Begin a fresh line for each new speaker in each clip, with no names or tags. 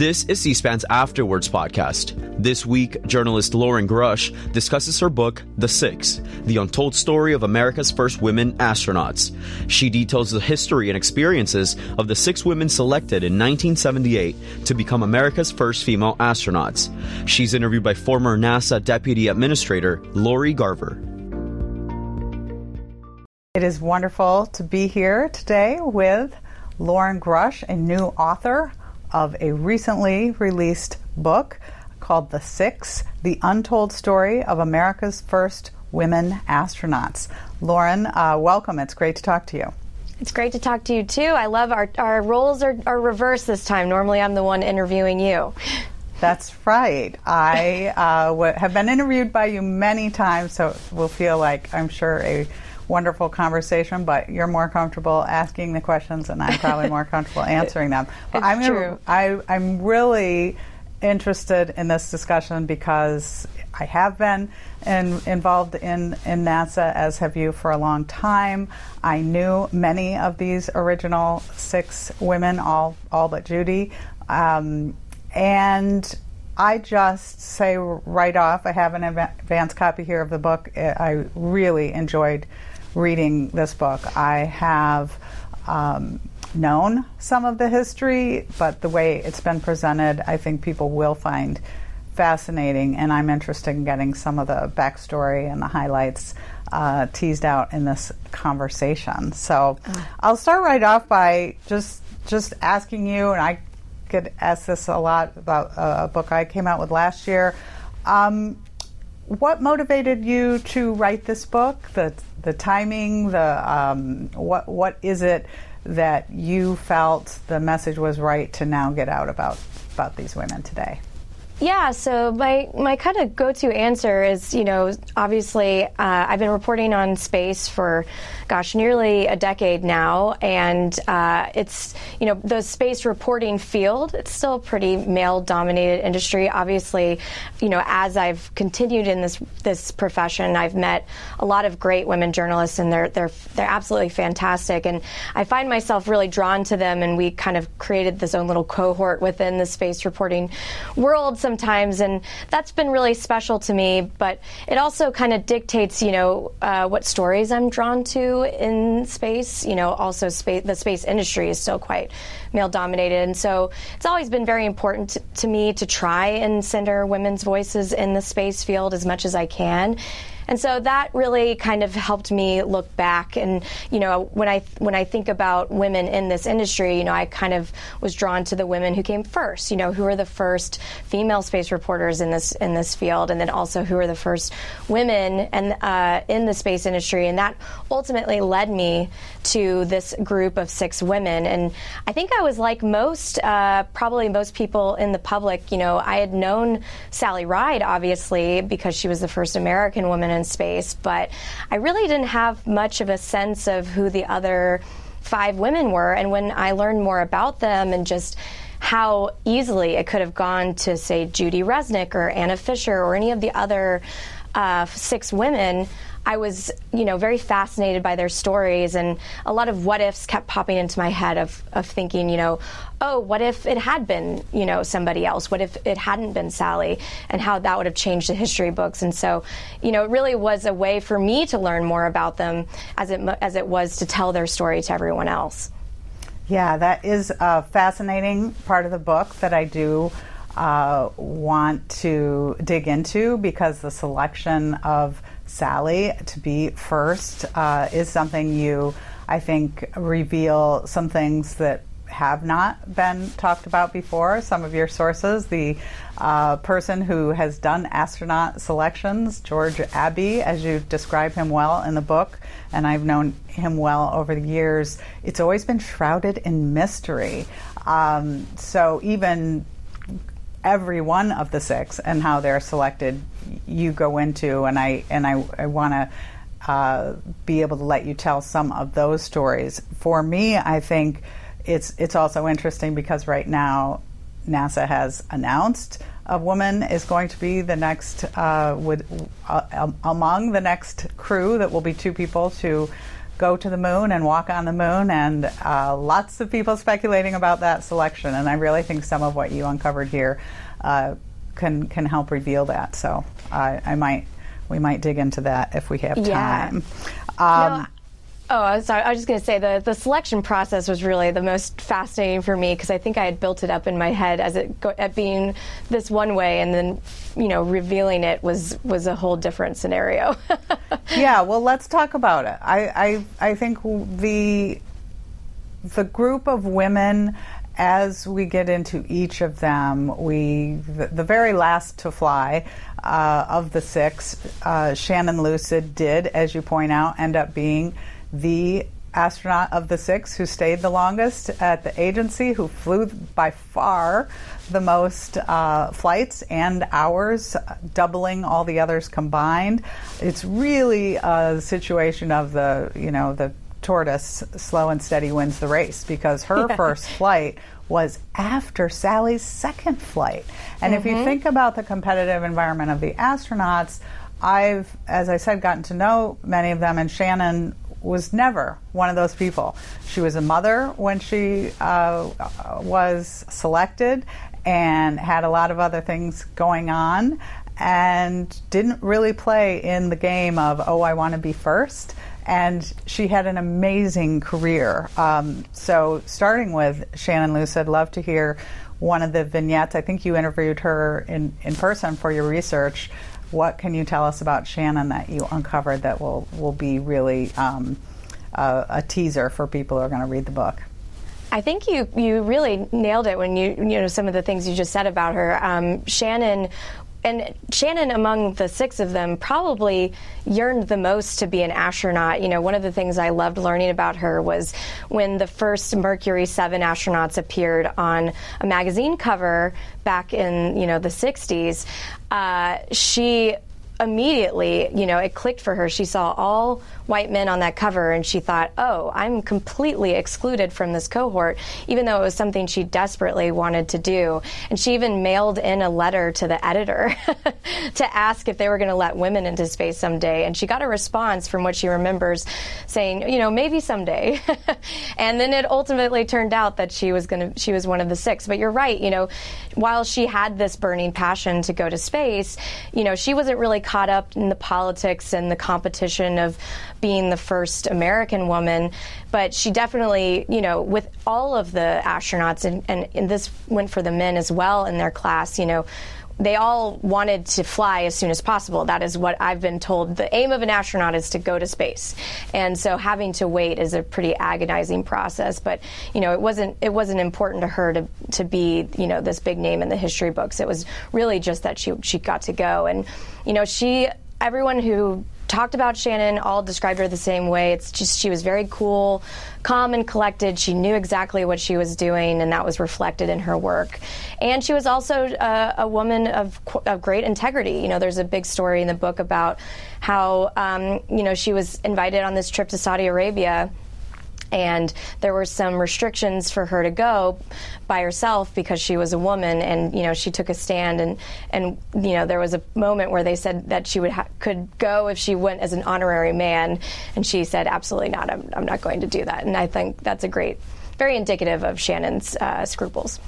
This is C SPAN's After Words podcast. This week, journalist Loren Grush discusses her book, The Six The Untold Story of America's First Women Astronauts. She details the history and experiences of the six women selected in 1978 to become America's first female astronauts. She's interviewed by former NASA Deputy Administrator Lori Garver.
It is wonderful to be here today with Loren Grush, a new author of a recently released book called The Six The Untold Story of America's First Women Astronauts. Loren, uh, welcome. It's great to talk to you.
It's great to talk to you too. I love our, our roles are, are reversed this time. Normally, I'm the one interviewing you.
That's right. I uh, w- have been interviewed by you many times, so it will feel like I'm sure a wonderful conversation, but you're more comfortable asking the questions, and I'm probably more comfortable answering them.
But I'm
true. I, I'm really interested in this discussion because I have been in, involved in, in NASA, as have you, for a long time. I knew many of these original six women, all, all but Judy. Um, and I just say right off, I have an advance copy here of the book. I really enjoyed reading this book. I have um, known some of the history, but the way it's been presented, I think people will find fascinating, and I'm interested in getting some of the backstory and the highlights uh, teased out in this conversation. So uh. I'll start right off by just just asking you, and I get asked this a lot about a book I came out with last year. Um, what motivated you to write this book? The the timing, the um, what what is it that you felt the message was right to now get out about about these women today?
Yeah, so my, my kind of go to answer is, you know, obviously uh, I've been reporting on space for, gosh, nearly a decade now. And uh, it's, you know, the space reporting field, it's still a pretty male dominated industry. Obviously, you know, as I've continued in this this profession, I've met a lot of great women journalists and they're, they're, they're absolutely fantastic. And I find myself really drawn to them. And we kind of created this own little cohort within the space reporting world. Sometimes, and that's been really special to me. But it also kind of dictates, you know, uh, what stories I'm drawn to in space. You know, also space, the space industry is still quite male dominated, and so it's always been very important to, to me to try and center women's voices in the space field as much as I can. And so that really kind of helped me look back. And, you know, when I, when I think about women in this industry, you know, I kind of was drawn to the women who came first, you know, who were the first female space reporters in this, in this field, and then also who were the first women and, uh, in the space industry. And that ultimately led me to this group of six women. And I think I was like most, uh, probably most people in the public, you know, I had known Sally Ride, obviously, because she was the first American woman space, but I really didn't have much of a sense of who the other five women were. And when I learned more about them and just how easily it could have gone to, say, Judy Resnik or Anna Fisher or any of the other uh, six women, I was, you know, very fascinated by their stories, and a lot of what ifs kept popping into my head of, of thinking, you know, oh, what if it had been, you know, somebody else? What if it hadn't been Sally? And how that would have changed the history books. And so, you know, it really was a way for me to learn more about them as it as it was to tell their story to everyone else.
Yeah, that is a fascinating part of the book that I do uh, want to dig into because the selection of Sally to be first uh, is something you, I think, reveal some things that have not been talked about before. Some of your sources, the uh, person who has done astronaut selections, George Abbey, as you describe him well in the book, and I've known him well over the years, it's always been shrouded in mystery. Um, so even every one of the six and how they're selected you go into and I and I, I want to uh, be able to let you tell some of those stories. For me, I think it's it's also interesting because right now NASA has announced a woman is going to be the next uh, with uh, among the next crew that will be two people to go to the moon and walk on the moon, and uh, lots of people speculating about that selection. And I really think some of what you uncovered here uh, can can help reveal that. So I, I might we might dig into that if we have time.
Yeah. Um, no, Oh, sorry. I was just going to say the, the selection process was really the most fascinating for me because I think I had built it up in my head as it at being this one way, and then you know revealing it was was a whole different scenario.
yeah. Well, let's talk about it. I I, I think the the group of women as we get into each of them, we the, the very last to fly uh, of the six, uh, Shannon Lucid did, as you point out, end up being the astronaut of the six who stayed the longest at the agency, who flew by far the most uh, flights and hours, doubling all the others combined. It's really a situation of the, you know, the tortoise, slow and steady wins the race because her yeah. first flight was after Sally's second flight. And mm-hmm. if you mm-hmm. think about the competitive environment of the astronauts, I've, as I said, gotten to know many of them, and Shannon was never one of those people. She was a mother when she uh, was selected and had a lot of other things going on and didn't really play in the game of, oh, I want to be first. And she had an amazing career. Um, so, starting with Shannon Luce, I'd love to hear one of the vignettes. I think you interviewed her in, in person for your research. What can you tell us about Shannon that you uncovered that will, will be really um, a, a teaser for people who are going to read the book?
I think you you really nailed it when you you know some of the things you just said about her. Um, Shannon and Shannon, among the six of them, probably yearned the most to be an astronaut. You know, one of the things I loved learning about her was when the first Mercury 7 astronauts appeared on a magazine cover back in, you know, the 60s. Uh, she immediately, you know, it clicked for her. She saw all white men on that cover and she thought, oh, I'm completely excluded from this cohort, even though it was something she desperately wanted to do. And she even mailed in a letter to the editor to ask if they were going to let women into space someday. And she got a response from what she remembers saying, you know, maybe someday. and then it ultimately turned out that she was going to, she was one of the six. But you're right, you know, while she had this burning passion to go to space, you know, she wasn't really caught up in the politics and the competition of being the first American woman. But she definitely, you know, with all of the astronauts, and, and, and this went for the men as well in their class, you know, they all wanted to fly as soon as possible. That is what I've been told. The aim of an astronaut is to go to space, and so having to wait is a pretty agonizing process. But you know, it wasn't it wasn't important to her to to be you know this big name in the history books. It was really just that she she got to go, and you know, she everyone who talked about Shannon all described her the same way. It's just she was very cool, calm and collected. She knew exactly what she was doing, and that was reflected in her work. And she was also uh, a woman of, of great integrity. You know, there's a big story in the book about how um, you know she was invited on this trip to Saudi Arabia and there were some restrictions for her to go by herself because she was a woman and you know she took a stand. And and you know there was a moment where they said that she would ha- could go if she went as an honorary man. And she said absolutely not. I'm, I'm not going to do that. And I think that's a great very indicative of Shannon's uh, scruples.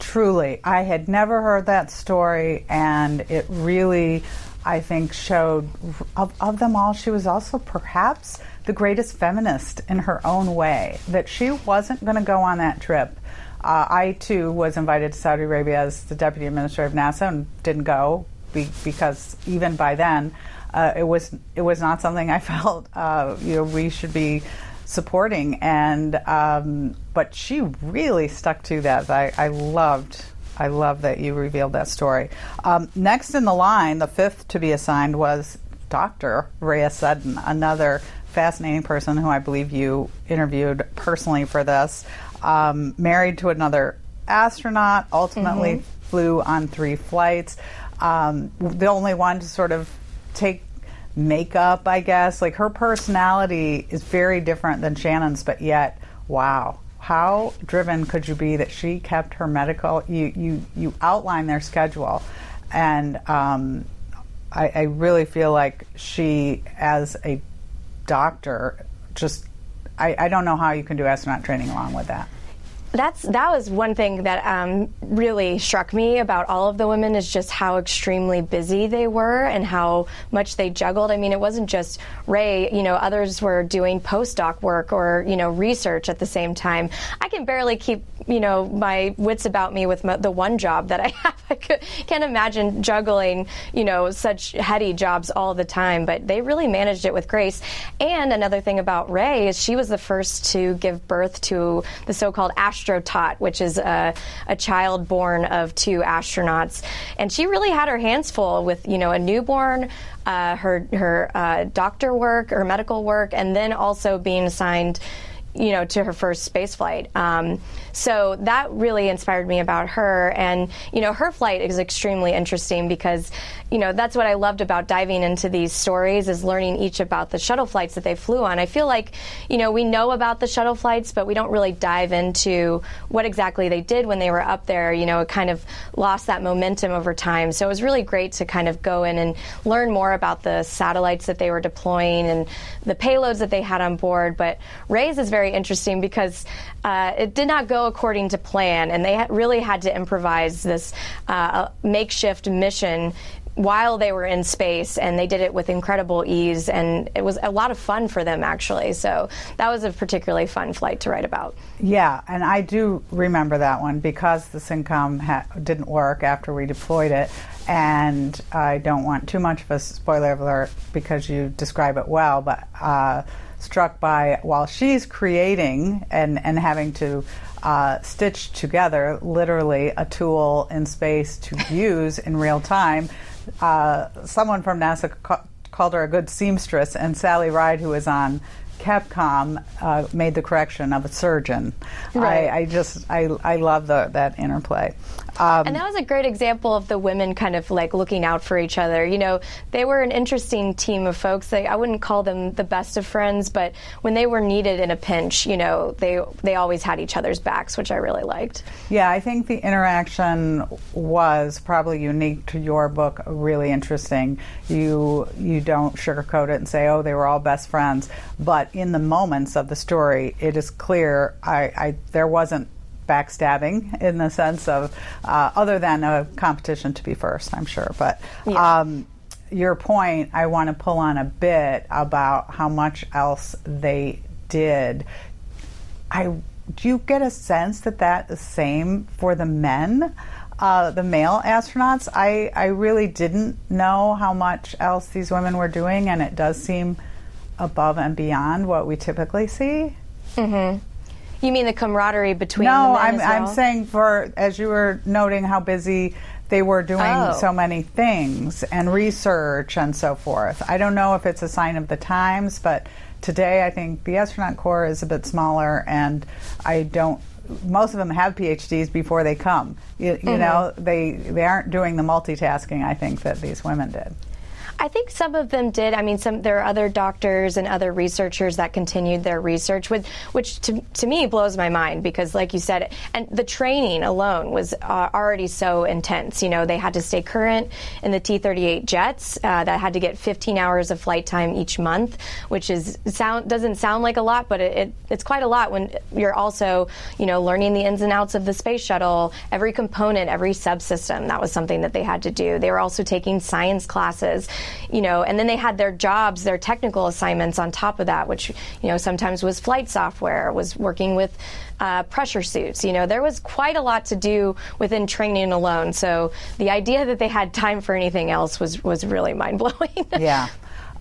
Truly. I had never heard that story and it really I think showed of, of them all she was also perhaps the greatest feminist in her own way, that she wasn't going to go on that trip. Uh, I too was invited to Saudi Arabia as the deputy administrator of NASA and didn't go be, because even by then uh, it was it was not something I felt uh, you know we should be supporting. And um, but she really stuck to that. I, I loved I love that you revealed that story. Um, next in the line, the fifth to be assigned was Dr. Rhea Seddon, another fascinating person who I believe you interviewed personally for this. Um, married to another astronaut, ultimately mm-hmm. flew on three flights. Um, the only one to sort of take makeup, I guess. Like her personality is very different than Shannon's, but yet, wow. How driven could you be that she kept her medical? You you you outline their schedule, and um, I, I really feel like she, as a doctor just I, I don't know how you can do astronaut training along with that
that's that was one thing that um, really struck me about all of the women is just how extremely busy they were and how much they juggled. I mean, it wasn't just Rhea. You know, others were doing postdoc work or you know research at the same time. I can barely keep you know my wits about me with my, the one job that I have. I could, can't imagine juggling you know such heady jobs all the time. But they really managed it with grace. And another thing about Rhea is she was the first to give birth to the so-called astrotot, which is a, a child born of two astronauts. And she really had her hands full with, you know, a newborn, uh, her her uh, doctor work, her medical work, and then also being assigned you know, to her first space flight. Um, so that really inspired me about her. And, you know, her flight is extremely interesting because, you know, that's what I loved about diving into these stories is learning each about the shuttle flights that they flew on. I feel like, you know, we know about the shuttle flights, but we don't really dive into what exactly they did when they were up there. You know, it kind of lost that momentum over time. So it was really great to kind of go in and learn more about the satellites that they were deploying and the payloads that they had on board. But Rhea's is very interesting because uh, it did not go according to plan, and they really had to improvise this uh, makeshift mission while they were in space, and they did it with incredible ease, and it was a lot of fun for them actually. So that was a particularly fun flight to write about.
Yeah, and I do remember that one because the SYNCOM ha- didn't work after we deployed it, and I don't want too much of a spoiler alert because you describe it well, but. Uh, struck by while she's creating and, and having to uh, stitch together literally a tool in space to use in real time. Uh, someone from NASA ca- called her a good seamstress, and Sally Ride, who was on Capcom uh, made the correction of a surgeon. Right. I, I just I, I love the, that interplay.
Um, and that was a great example of the women kind of like looking out for each other. You know, they were an interesting team of folks. They, I wouldn't call them the best of friends, but when they were needed in a pinch, you know, they they always had each other's backs, which I really liked.
Yeah, I think the interaction was probably unique to your book. Really interesting. You you don't sugarcoat it and say, oh, they were all best friends, but in the moments of the story, it is clear I, I there wasn't backstabbing in the sense of uh, other than a competition to be first, I'm sure. But yeah. um, your point, I want to pull on a bit about how much else they did. I do you get a sense that that is the same for the men? Uh, the male astronauts, I, I really didn't know how much else these women were doing, and it does seem above and beyond what we typically see.
Mm-hmm. You mean the camaraderie between?
No,
I'm
well? I'm saying for as you were noting how busy they were doing oh. so many things and research and so forth. I don't know if it's a sign of the times, but today I think the astronaut corps is a bit smaller, and I don't. Most of them have PhDs before they come. You, you mm-hmm. know, they they aren't doing the multitasking. I think that these women did.
I think some of them did. I mean, some there are other doctors and other researchers that continued their research, with, which to, to me blows my mind because, like you said, and the training alone was uh, already so intense. You know, they had to stay current in the T-38 jets uh, that had to get 15 hours of flight time each month, which is sound doesn't sound like a lot, but it, it, it's quite a lot when you're also, you know, learning the ins and outs of the space shuttle, every component, every subsystem. That was something that they had to do. They were also taking science classes you know, and then they had their jobs, their technical assignments on top of that, which, you know, sometimes was flight software, was working with uh, pressure suits. You know, there was quite a lot to do within training alone. So the idea that they had time for anything else was, was really mind blowing.
yeah.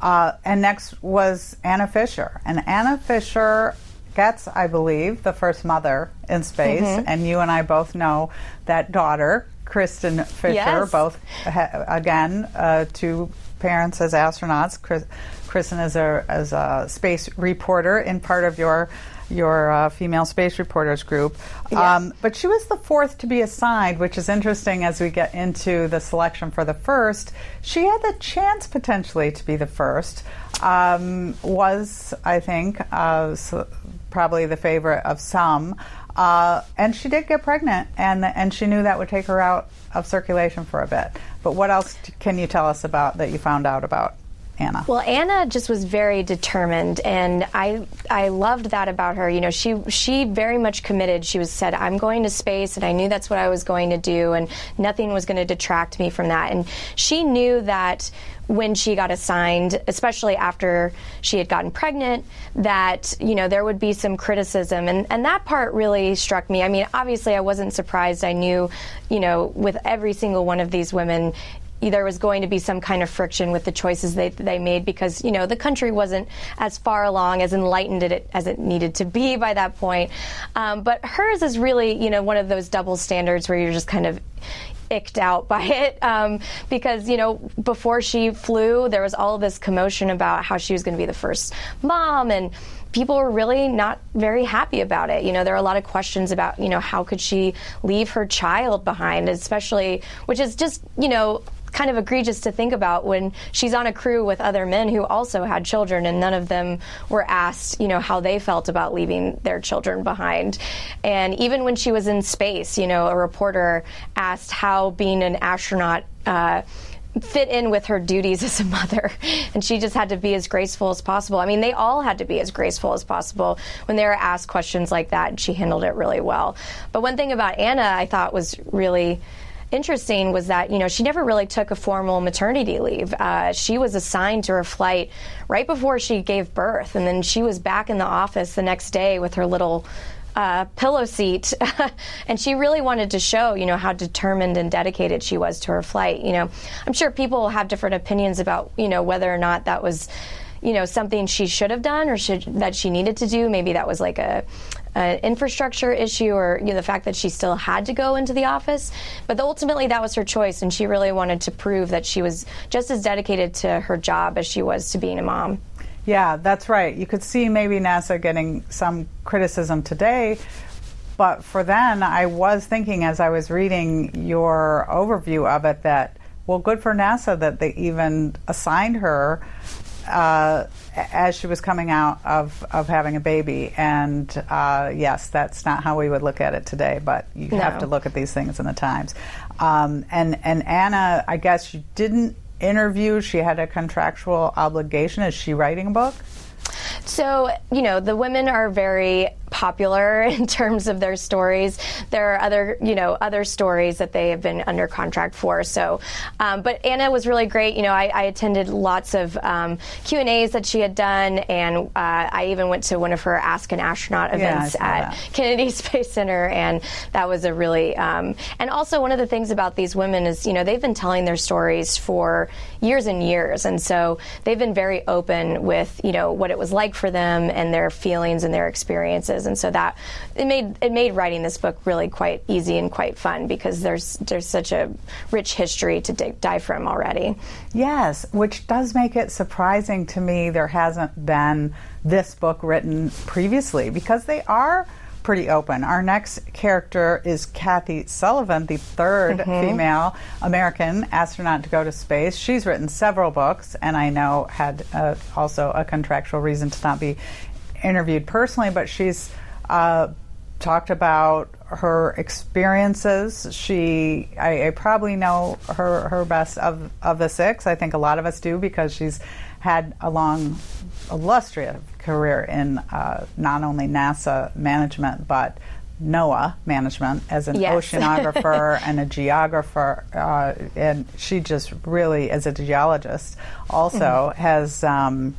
Uh, and next was Anna Fisher. And Anna Fisher gets, I believe, the first mother in space. Mm-hmm. And you and I both know that daughter, Kristin Fisher,
yes.
both, ha- again, uh, two parents as astronauts. Chris, Kristin is a, as a space reporter in part of your your uh, female space reporters group. Um, but she was the fourth to be assigned, which is interesting as we get into the selection for the first. She had the chance potentially to be the first. Um, was I think uh, so probably the favorite of some. Uh, and she did get pregnant, and and she knew that would take her out of circulation for a bit. But what else can you tell us about that you found out about Anna?
Well, Anna just was very determined, and I I loved that about her. You know, she she very much committed. She was said, "I'm going to space," and I knew that's what I was going to do, and nothing was going to detract me from that. And she knew that when she got assigned, especially after she had gotten pregnant, that you know there would be some criticism, and and that part really struck me. I mean, obviously, I wasn't surprised. I knew, you know, with every single one of these women, there was going to be some kind of friction with the choices they, they made because you know the country wasn't as far along as enlightened it, as it needed to be by that point um, but hers is really you know one of those double standards where you're just kind of icked out by it um, because you know before she flew there was all this commotion about how she was going to be the first mom and people were really not very happy about it. You know, there are a lot of questions about, you know, how could she leave her child behind, especially, which is just, you know, kind of egregious to think about when she's on a crew with other men who also had children and none of them were asked, you know, how they felt about leaving their children behind. And even when she was in space, you know, a reporter asked how being an astronaut uh, fit in with her duties as a mother. And she just had to be as graceful as possible. I mean they all had to be as graceful as possible when they were asked questions like that and she handled it really well. But one thing about anna i thought was really interesting was that you know she never really took a formal maternity leave. Uh, she was assigned to her flight right before she gave birth, and then she was back in the office the next day with her little. Uh, pillow seat, and she really wanted to show, you know, how determined and dedicated she was to her flight. You know, I'm sure people have different opinions about, you know, whether or not that was, you know, something she should have done or should that she needed to do. Maybe that was like a an infrastructure issue or you know, the fact that she still had to go into the office. But ultimately, that was her choice, and she really wanted to prove that she was just as dedicated to her job as she was to being a mom.
Yeah, that's right. You could see maybe NASA getting some criticism today, but for then, I was thinking as I was reading your overview of it that, well, good for NASA that they even assigned her uh, as she was coming out of, of having a baby. And uh, yes, that's not how we would look at it today, but you
No.
have to look at these things in the times. Um, and, and Anna, I guess she didn't interview, she had a contractual obligation. Is she writing a book?
So, you know, the women are very popular in terms of their stories. There are other, you know, other stories that they have been under contract for. So, um, but Anna was really great. You know, I, I attended lots of um, Q and A's that she had done, and uh, I even went to one of her Ask an Astronaut events
saw
at
that.
Kennedy Space Center, and that was a really. Um, and also, one of the things about these women is, you know, they've been telling their stories for years and years, and so they've been very open with, you know, what it was like for them and their feelings and their experiences, and so that it made it made writing this book really quite easy and quite fun because there's there's such a rich history to dig, dive from already.
Yes, which does make it surprising to me there hasn't been this book written previously because they are pretty open. Our next character is Kathy Sullivan, the 3rd female American astronaut to go to space. She's written several books and I know had uh, also a contractual reason to not be interviewed personally, but she's uh, talked about her experiences. She, I, I probably know her, her best of, of the six. I think a lot of us do because she's had a long, illustrious career in uh, not only NASA management but NOAA management as an
Yes.
oceanographer and a geographer, uh, and she just really, as a geologist, also has um,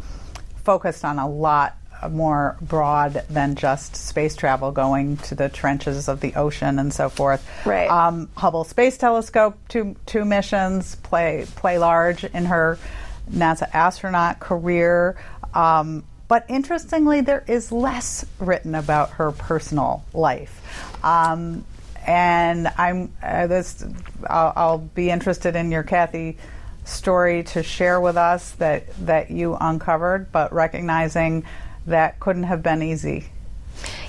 focused on a lot more broad than just space travel, going to the trenches of the ocean and so forth.
Right.
Um, Hubble Space Telescope, two two missions, play play large in her NASA astronaut career. Um, but interestingly, there is less written about her personal life. Um, and I'm uh, this. I'll, I'll be interested in your Kathy story to share with us that that you uncovered, but recognizing that couldn't have been easy.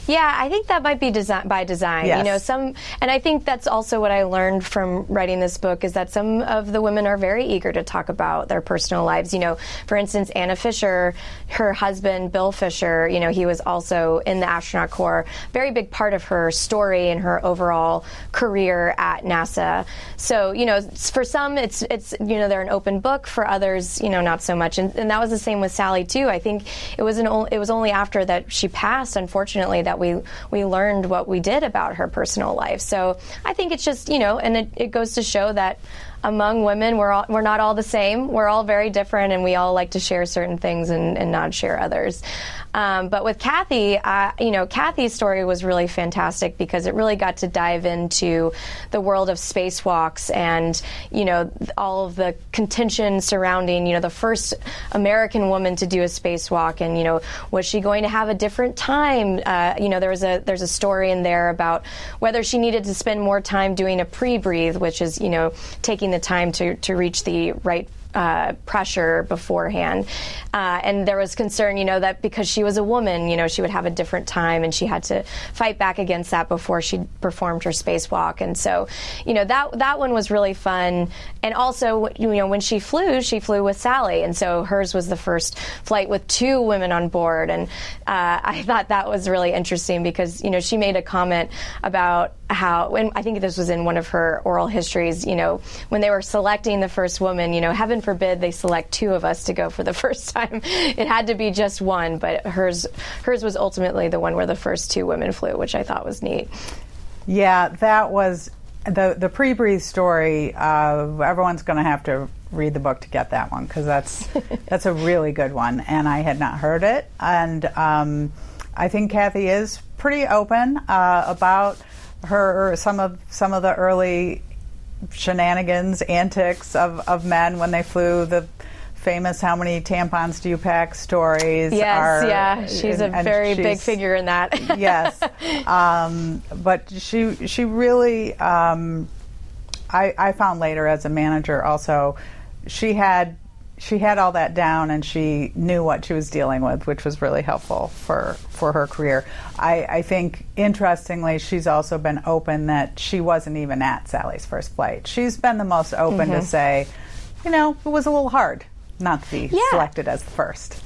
Yeah, I think that might be design, by design.
Yes.
You know, some, and I think that's also what I learned from writing this book is that some of the women are very eager to talk about their personal lives. You know, for instance, Anna Fisher, her husband Bill Fisher, you know, he was also in the astronaut corps. Very big part of her story and her overall career at NASA. So, you know, for some, it's it's you know they're an open book. For others, you know, not so much. And, and that was the same with Sally too. I think it was an it was only after that she passed, unfortunately, that we we learned what we did about her personal life. So I think it's just you know, and it, it goes to show that among women, we're all, we're not all the same. We're all very different, and we all like to share certain things and, and not share others. Um, but with Kathy, uh, you know, Kathy's story was really fantastic because it really got to dive into the world of spacewalks and you know all of the contention surrounding you know the first American woman to do a spacewalk, and you know was she going to have a different time? Uh, you know, there was a there's a story in there about whether she needed to spend more time doing a pre-breathe, which is you know taking the time to to reach the right uh, pressure beforehand. Uh, and there was concern, you know, that because she was a woman, you know, she would have a different time and she had to fight back against that before she performed her spacewalk. And so, you know, that, that one was really fun. And also, you know, when she flew, she flew with Sally. And so hers was the first flight with two women on board. And uh, I thought that was really interesting because, you know, she made a comment about how, and I think this was in one of her oral histories, you know, when they were selecting the first woman, you know, heaven forbid they select two of us to go for the first time. It had to be just one, but hers hers was ultimately the one where the first two women flew, which I thought was neat.
Yeah, that was the the pre-breathe story. Uh, everyone's going to have to read the book to get that one because that's that's a really good one, and I had not heard it. And um, I think Kathy is pretty open uh, about her some of some of the early shenanigans, antics of, of men when they flew the famous "How many tampons do you pack?" stories.
Yes,
are,
yeah, she's
and-
a very big figure in that.
yes, um, but she she really. Um, I, I found later as a manager also, she had she had all that down and she knew what she was dealing with, which was really helpful for for her career. I, I think interestingly, she's also been open that she wasn't even at Sally's first flight. She's been the most open to mm-hmm. say, you know, it was a little hard not to be
Yeah.
selected as the first.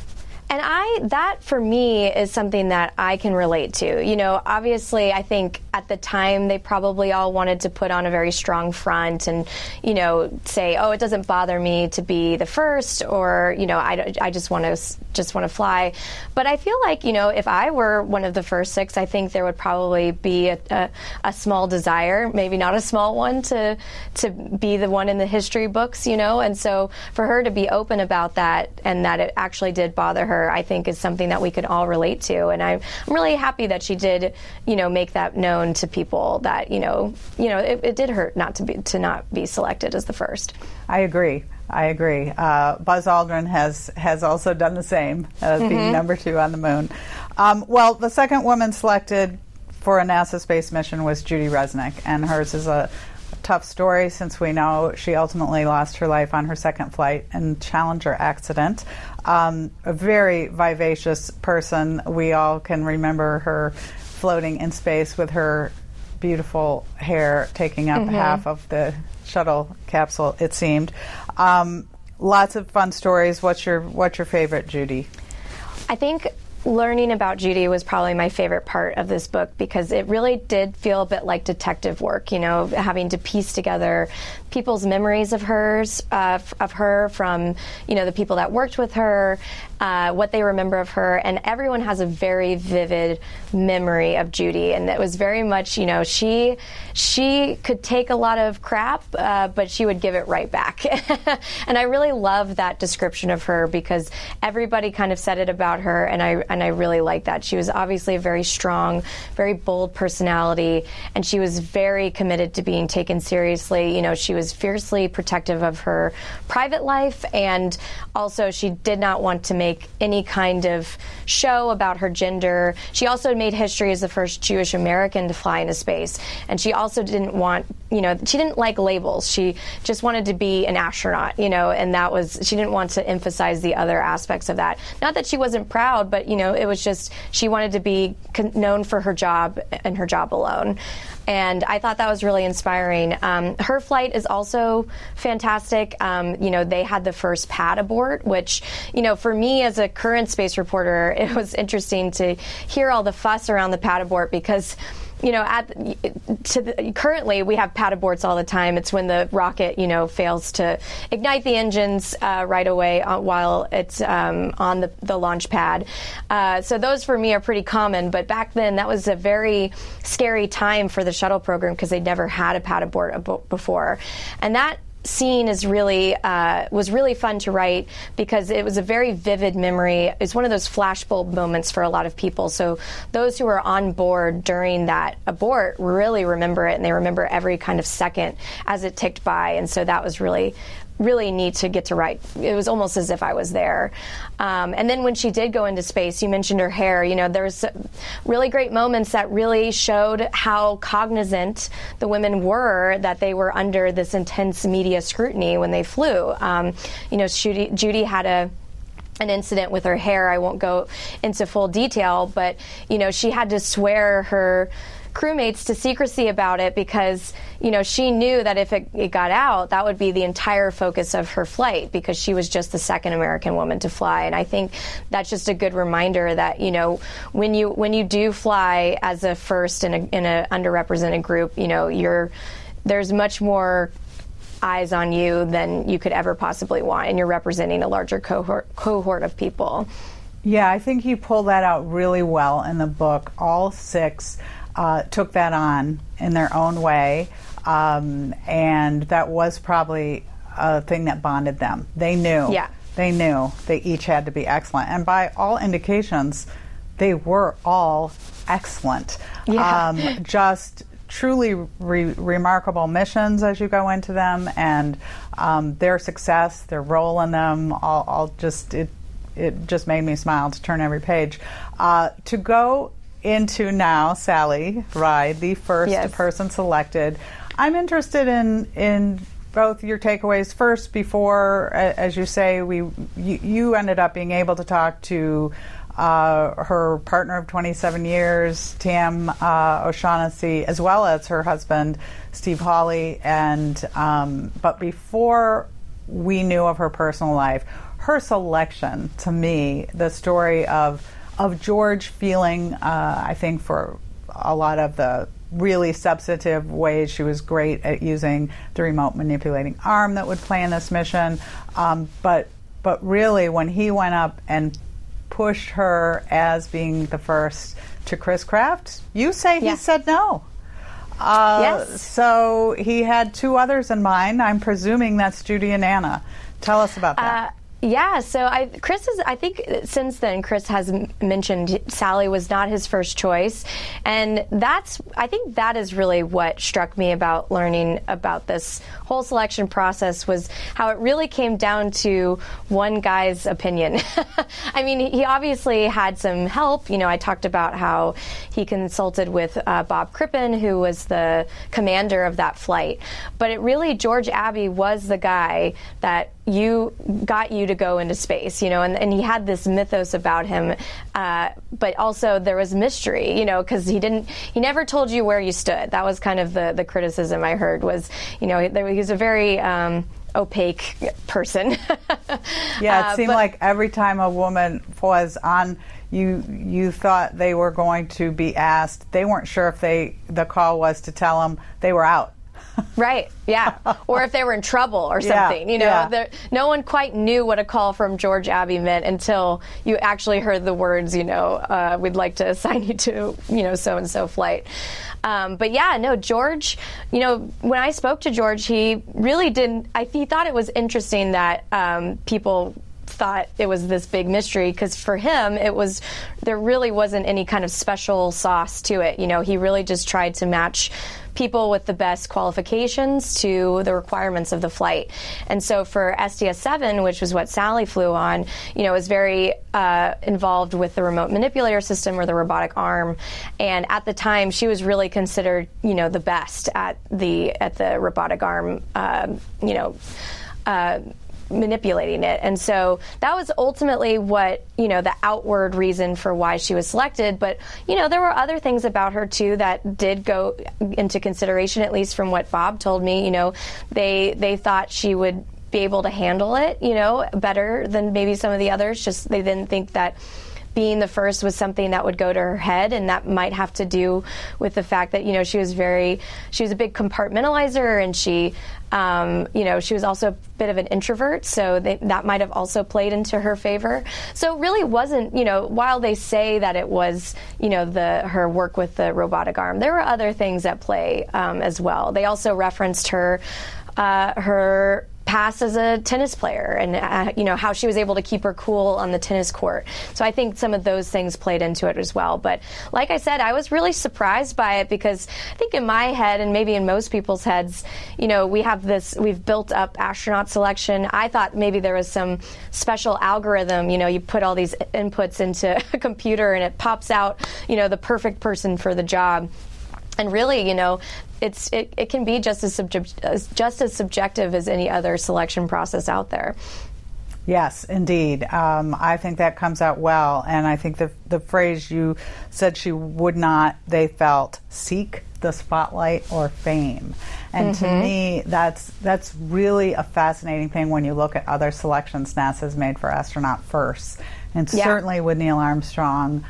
And I, that for me is something that I can relate to. You know, obviously, I think at the time they probably all wanted to put on a very strong front and, you know, say, oh, it doesn't bother me to be the first or, you know, I, I just want to just want to fly. But I feel like, you know, if I were one of the first six, I think there would probably be a, a, a small desire, maybe not a small one, to, to be the one in the history books, you know? And so for her to be open about that and that it actually did bother her, I think is something that we could all relate to. And I'm, I'm really happy that she did, you know, make that known to people that, you know, you know, it, it did hurt not to be, to not be selected as the first.
I agree. I agree. Uh, Buzz Aldrin has has also done the same, uh, being number two on the moon. Um, well, the second woman selected for a NASA space mission was Judy Resnik, and hers is a, a tough story since we know she ultimately lost her life on her second flight in Challenger accident. Um, a very vivacious person. We all can remember her floating in space with her beautiful hair taking up half of the shuttle capsule. It seemed. Um, lots of fun stories. What's your What's your favorite, Judy?
I think learning about Judy was probably my favorite part of this book because it really did feel a bit like detective work, you know, having to piece together people's memories of hers, uh, of her from, you know, the people that worked with her, uh, what they remember of her, and everyone has a very vivid memory of Judy, and it was very much, you know, she she could take a lot of crap, uh, but she would give it right back, and I really love that description of her because everybody kind of said it about her, and I and I really like that. She was obviously a very strong, very bold personality, and she was very committed to being taken seriously. You know, she was fiercely protective of her private life, and also she did not want to make any kind of show about her gender. She also made history as the first Jewish American to fly into space, and she also didn't want, you know, she didn't like labels. She just wanted to be an astronaut, you know, and that was she didn't want to emphasize the other aspects of that. Not that she wasn't proud, but you know, know, it was just she wanted to be con- known for her job and her job alone. And I thought that was really inspiring. Um, her flight is also fantastic. Um, you know, they had the first pad abort, which, you know, for me as a current space reporter, it was interesting to hear all the fuss around the pad abort because you know, at the, currently we have pad aborts all the time. It's when the rocket, you know, fails to ignite the engines uh, right away uh, while it's um, on the, the launch pad. Uh, so those for me are pretty common. But back then, that was a very scary time for the shuttle program because they'd never had a pad abort before, and that scene is really uh, was really fun to write because it was a very vivid memory. It's one of those flashbulb moments for a lot of people. So those who were on board during that abort really remember it, and they remember every kind of second as it ticked by. And so that was really really neat to get to write. It was almost as if I was there. Um, and then when she did go into space, you mentioned her hair. You know, there's really great moments that really showed how cognizant the women were that they were under this intense media scrutiny when they flew. Um, you know, Judy, Judy had a an incident with her hair. I won't go into full detail, but you know, she had to swear her crewmates to secrecy about it because you know she knew that if it, it, got out that would be the entire focus of her flight because she was just the second american woman to fly and i think that's just a good reminder that you know when you when you do fly as a first in a in a underrepresented group you know you're there's much more eyes on you than you could ever possibly want and you're representing a larger cohort cohort of people
yeah, I think you pull that out really well in the book. All six uh, took that on in their own way, um, and that was probably a thing that bonded them. They knew.
Yeah.
They knew they each had to be excellent, and by all indications, they were all excellent.
Yeah. Um,
just truly re- remarkable missions as you go into them, and um, their success, their role in them, all, all, just it. It just made me smile to turn every page. Uh, to go into now, Sally Ride, the first yes. person selected. I'm interested in in both your takeaways first. Before, as you say, we you, you ended up being able to talk to uh, her partner of 27 years, Tam uh, O'Shaughnessy, as well as her husband, Steve Hawley. And um, but before we knew of her personal life, her selection to me, the story of of George feeling, uh, I think, for a lot of the really substantive ways she was great at using the remote manipulating arm that would play in this mission. Um, but but really, when he went up and pushed her as being the first to Chris Kraft, you say he said no.
Uh, yes.
So he had two others in mind. I'm presuming that's Judy and Anna. Tell us about that. Uh,
yeah, so I, Chris is. I think since then, Chris has mentioned Sally was not his first choice, and that's. I think that is really what struck me about learning about this whole selection process was how it really came down to one guy's opinion. I mean, he obviously had some help. You know, I talked about how he consulted with uh, Bob Crippen, who was the commander of that flight, but it really George Abbey was the guy that you got you to go into space, you know, and, and he had this mythos about him, uh, but also there was mystery, you know, because he didn't, he never told you where you stood. That was kind of the, the criticism I heard was, you know, there, he was a very, um, opaque person.
yeah, it uh, seemed uh, like every time a woman was on, you you thought they were going to be asked. They weren't sure if they the call was to tell them they were out
right. Yeah. Or if they were in trouble or something.
Yeah,
you know,
yeah.
no one quite knew what a call from George Abbey meant until you actually heard the words. You know, uh, we'd like to assign you to you know so and so flight. Um, but yeah, no, George. You know, when I spoke to George, he really didn't. I he thought it was interesting that um, people thought it was this big mystery because for him it was there really wasn't any kind of special sauce to it you know he really just tried to match people with the best qualifications to the requirements of the flight. And so for STS 7, which was what Sally flew on, you know, was very uh, involved with the remote manipulator system or the robotic arm. And at the time, she was really considered, you know, the best at the at the robotic arm, uh, you know. Uh, manipulating it. And so that was ultimately what, you know, the outward reason for why she was selected. But, you know, there were other things about her too that did go into consideration, at least from what Bob told me. You know, they they thought she would be able to handle it, you know, better than maybe some of the others. Just they didn't think that being the first was something that would go to her head, and that might have to do with the fact that you know she was very she was a big compartmentalizer, and she um, you know she was also a bit of an introvert, so they, that might have also played into her favor. So it really wasn't you know while they say that it was you know the her work with the robotic arm, there were other things at play um, as well. They also referenced her uh, her past as a tennis player and uh, you know how she was able to keep her cool on the tennis court. So I think some of those things played into it as well. But like I said, I was really surprised by it because I think in my head and maybe in most people's heads, you know, we have this we've built up astronaut selection. I thought maybe there was some special algorithm, you know, you put all these inputs into a computer and it pops out, you know, the perfect person for the job and really, you know, it's it, it can be just as, subject, just as subjective as any other selection process out there.
Yes, indeed. Um, I think that comes out well, and I think the the phrase you said she would not, they felt, seek the spotlight or fame, and mm-hmm. to me, that's that's really a fascinating thing when you look at other selections NASA's made for astronaut first, and yeah. certainly with Neil Armstrong,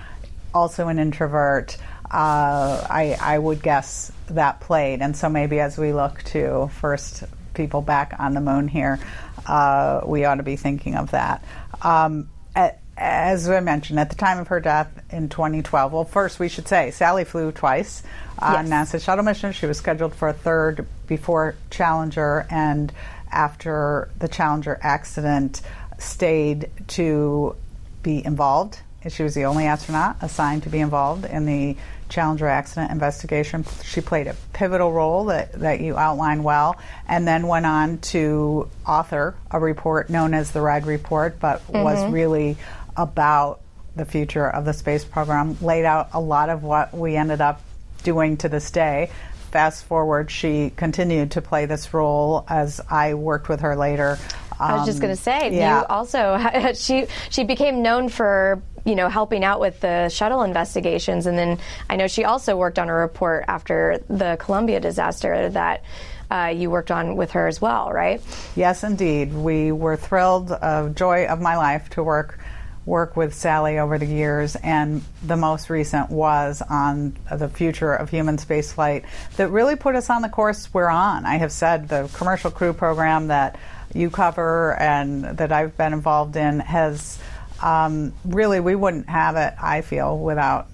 also an introvert uh, I, I would guess that played. And so maybe as we look to first people back on the moon here, uh, we ought to be thinking of that. Um, at, as I mentioned, at the time of her death in 2012, well, first we should say Sally flew twice on yes. NASA shuttle mission. She was scheduled for a third before Challenger, and after the Challenger accident, stayed to be involved. She was the only astronaut assigned to be involved in the Challenger accident investigation. She played a pivotal role that, that you outlined well, and then went on to author a report known as the Ride Report, but mm-hmm. was really about the future of the space program, laid out a lot of what we ended up doing to this day. Fast forward, she continued to play this role as I worked with her later.
Um, I was just going to um, say, yeah. you also she she became known for you know, helping out with the shuttle investigations. And then I know she also worked on a report after the Columbia disaster that. Uh, you worked on with her as well, right?
Yes, indeed. We were thrilled, uh, joy of my life, to work work with Sally over the years, and the most recent was on the future of human spaceflight that really put us on the course we're on. I have said the commercial crew program that you cover and that I've been involved in has um, really, we wouldn't have it, I feel, without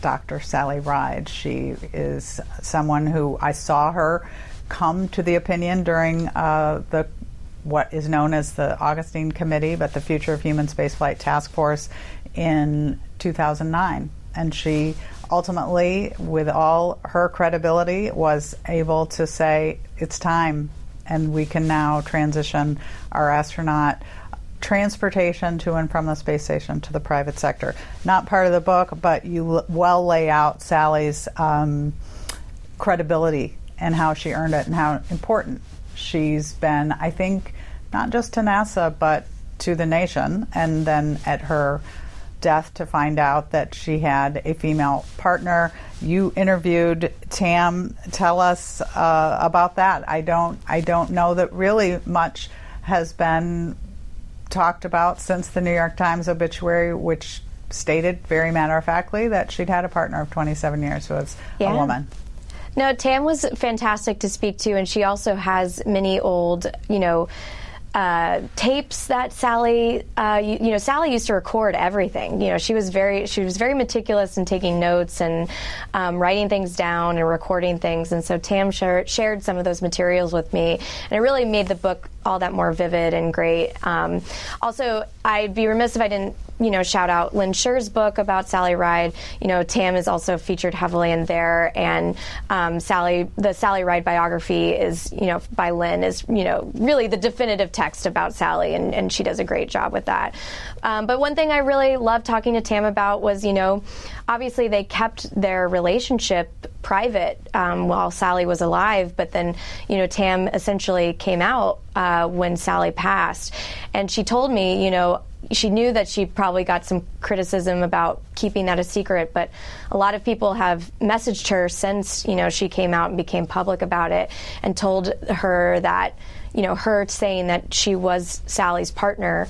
Dr. Sally Ride. She is someone who I saw her come to the opinion during uh, the what is known as the Augustine Committee, but the Future of Human Spaceflight Task Force in 2009. And she ultimately, with all her credibility, was able to say, it's time, and we can now transition our astronaut transportation to and from the space station to the private sector. Not part of the book, but you well lay out Sally's um, credibility and how she earned it and how important she's been, I think, not just to NASA, but to the nation. And then at her death to find out that she had a female partner. You interviewed Tam. Tell us uh, about that. I don't. I don't know that really much has been talked about since the New York Times obituary, which stated very matter of factly that she'd had a partner of 27 years who was yeah. a woman.
No, Tam was fantastic to speak to, and she also has many old, you know, uh, tapes that Sally, uh, you, you, know, Sally used to record everything. You know, she was very, she was very meticulous in taking notes and um, writing things down and recording things. And so Tam shared, shared some of those materials with me, and it really made the book all that more vivid and great. Um, also, I'd be remiss if I didn't you know, shout out Lynn Sherr's book about Sally Ride. You know, Tam is also featured heavily in there, and um, Sally, the Sally Ride biography is, you know, by Lynn is, you know, really the definitive text about Sally, and, and she does a great job with that. Um, but one thing I really loved talking to Tam about was, you know, obviously they kept their relationship private um, while Sally was alive, but then, you know, Tam essentially came out uh, when Sally passed, and she told me, you know, she knew that she probably got some criticism about keeping that a secret, but a lot of people have messaged her since you know she came out and became public about it, and told her that you know her saying that she was Sally's partner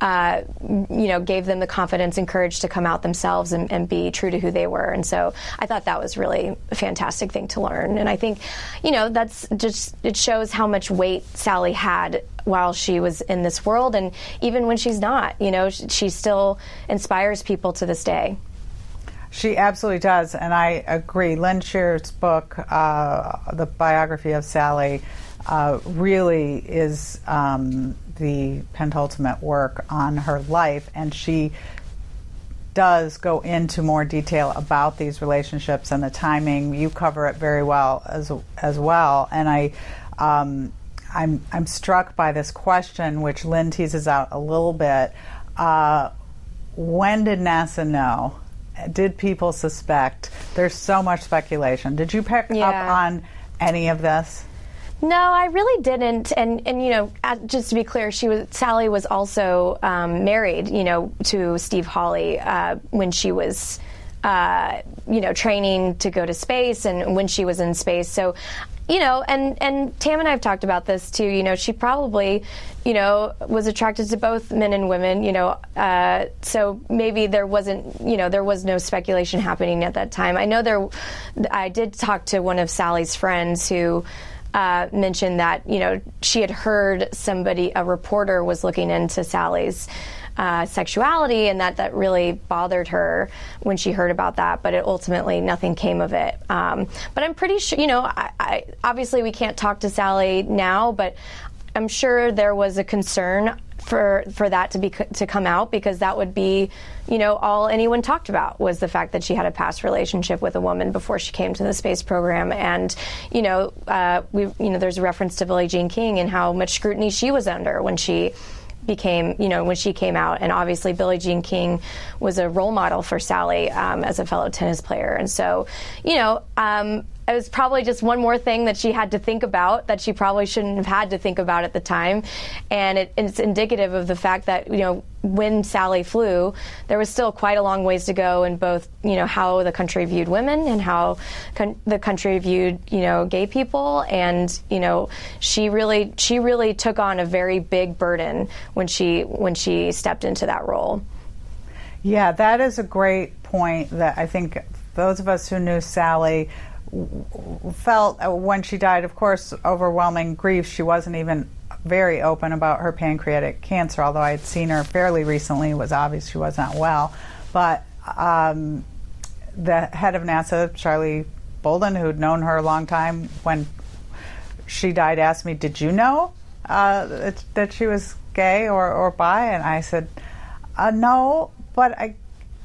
uh, you know, gave them the confidence and courage to come out themselves and, and, be true to who they were. And so I thought that was really a fantastic thing to learn. And I think, you know, that's just, it shows how much weight Sally had while she was in this world. And even when she's not, you know, she, she still inspires people to this day.
She absolutely does, and I agree. Lynn Sherr's book, uh, the biography of Sally, uh, really is um, the penultimate work on her life, and she does go into more detail about these relationships and the timing. You cover it very well as as well, and I. Um, I'm, I'm struck by this question, which Lynn teases out a little bit. Uh, when did NASA know? Did people suspect? There's so much speculation. Did you pick yeah. up on any of this?
No, I really didn't. And and you know, just to be clear, she was Sally was also um, married, you know, to Steve Hawley uh, when she was. Uh, you know, training to go to space, and when she was in space. So, you know, and and Tam and I have talked about this too. You know, she probably, you know, was attracted to both men and women. You know, uh, so maybe there wasn't, you know, there was no speculation happening at that time. I know there. I did talk to one of Sally's friends who uh, mentioned that you know she had heard somebody, a reporter, was looking into Sally's. Uh, sexuality, and that that really bothered her when she heard about that. But it ultimately nothing came of it. Um, but I'm pretty sure, you know, I, I, obviously we can't talk to Sally now, but I'm sure there was a concern for for that to be to come out because that would be, you know, all anyone talked about was the fact that she had a past relationship with a woman before she came to the space program, and you know, uh, we you know, there's a reference to Billie Jean King and how much scrutiny she was under when she became, you know, when she came out. And obviously, Billie Jean King was a role model for Sally um, as a fellow tennis player. And so, you know, um, it was probably just one more thing that she had to think about that she probably shouldn't have had to think about at the time. And it, it's indicative of the fact that, you know, when Sally flew, there was still quite a long ways to go in both, you know, how the country viewed women and how con- the country viewed, you know, gay people. And, you know, she really, she really took on a very big burden when she, when she stepped into that role.
Yeah, that is a great point that I think those of us who knew Sally felt uh, when she died, of course, overwhelming grief. She wasn't even very open about her pancreatic cancer, although I had seen her fairly recently. It was obvious she wasn't well. But um, the head of NASA, Charlie Bolden, who'd known her a long time, when she died, asked me, Did you know uh, that, that, she was gay or, or bi? And I said, uh, No, but I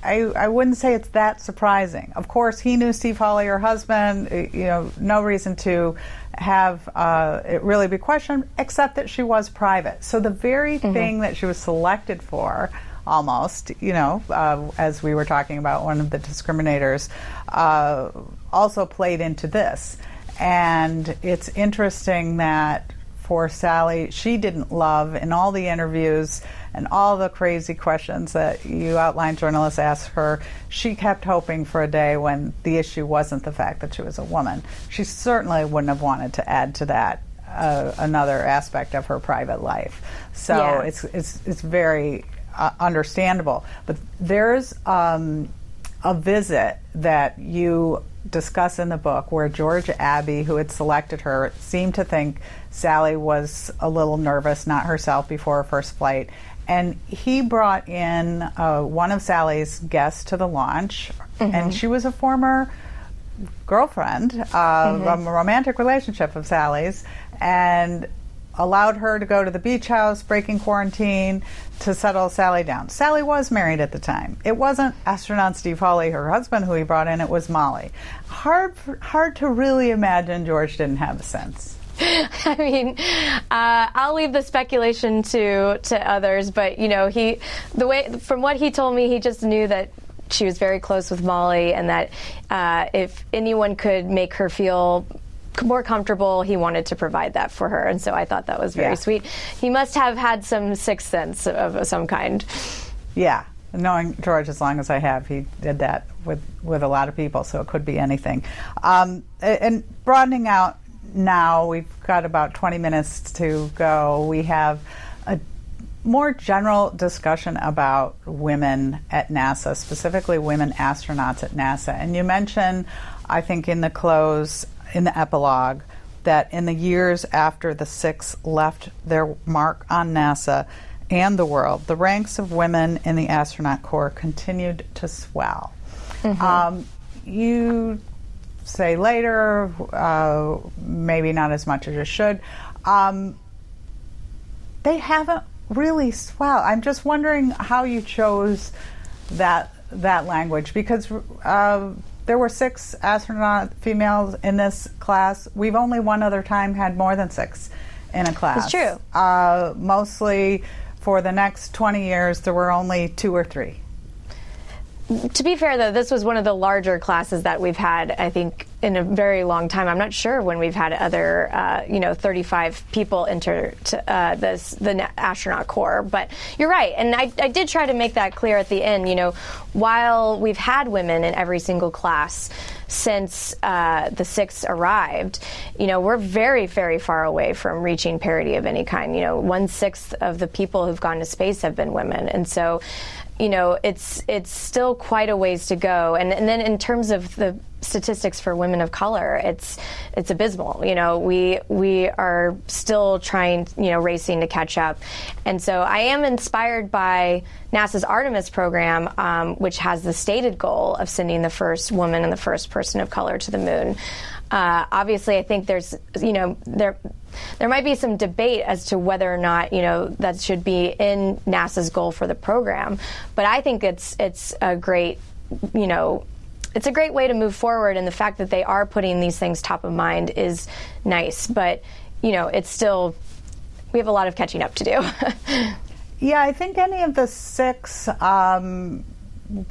I, I wouldn't say it's that surprising. Of course, he knew Steve Hawley, her husband. You know, no reason to have uh, it really be questioned, except that she was private. So the very mm-hmm. thing that she was selected for, almost, you know, uh, as we were talking about, one of the discriminators, uh, also played into this. And it's interesting that for Sally, she didn't love in all the interviews and all the crazy questions that you outline journalists asked her, she kept hoping for a day when the issue wasn't the fact that she was a woman. She certainly wouldn't have wanted to add to that uh, another aspect of her private life. So yeah. it's, it's, it's very uh, understandable. But there's um, a visit that you discuss in the book where George Abbey, who had selected her, seemed to think Sally was a little nervous, not herself, before her first flight, and he brought in uh, one of Sally's guests to the launch, mm-hmm. and she was a former girlfriend of mm-hmm. a romantic relationship of Sally's, and allowed her to go to the beach house, breaking quarantine to settle Sally down. Sally was married at the time. It wasn't astronaut Steve Hawley, her husband, who he brought in. It was Molly. Hard, hard to really imagine George didn't have a sense.
I mean, uh, I'll leave the speculation to to others, but you know, he the way from what he told me, he just knew that she was very close with Molly, and that uh, if anyone could make her feel more comfortable, he wanted to provide that for her. And so I thought that was very
Yeah.
sweet. He must have had some sixth sense of some kind.
Yeah, knowing George as long as I have, he did that with with a lot of people, so it could be anything. Um, and broadening out now, we've got about 20 minutes to go. We have a more general discussion about women at NASA, specifically women astronauts at NASA. And you mentioned, I think, in the close, in the epilogue, that in the years after the six left their mark on NASA and the world, the ranks of women in the astronaut corps continued to swell. Um, you say later, uh, maybe not as much as it should. Um, they haven't really swelled. I'm just wondering how you chose that that language because uh, there were six astronaut females in this class. We've only one other time had more than six in a class.
It's true.
Uh, mostly for the next 20 years, there were only two or three.
To be fair, though, this was one of the larger classes that we've had, I think, in a very long time. I'm not sure when we've had other, uh, you know, 35 people enter to, uh, this, the astronaut corps. But you're right, and I, I did try to make that clear at the end. You know, while we've had women in every single class since uh, the six arrived, you know, we're very, very far away from reaching parity of any kind. You know, one sixth of the people who've gone to space have been women, and so you know, it's it's still quite a ways to go. And, and then in terms of the statistics for women of color, it's it's abysmal. You know, we we are still trying, you know, racing to catch up. And so I am inspired by NASA's Artemis program, um, which has the stated goal of sending the first woman and the first person of color to the moon. Uh, obviously, I think there's, you know, there there might be some debate as to whether or not, you know, that should be in NASA's goal for the program. But I think it's it's a great, you know, it's a great way to move forward. And the fact that they are putting these things top of mind is nice. But you know, it's still we have a lot of catching up to do.
Yeah, I think any of the six um,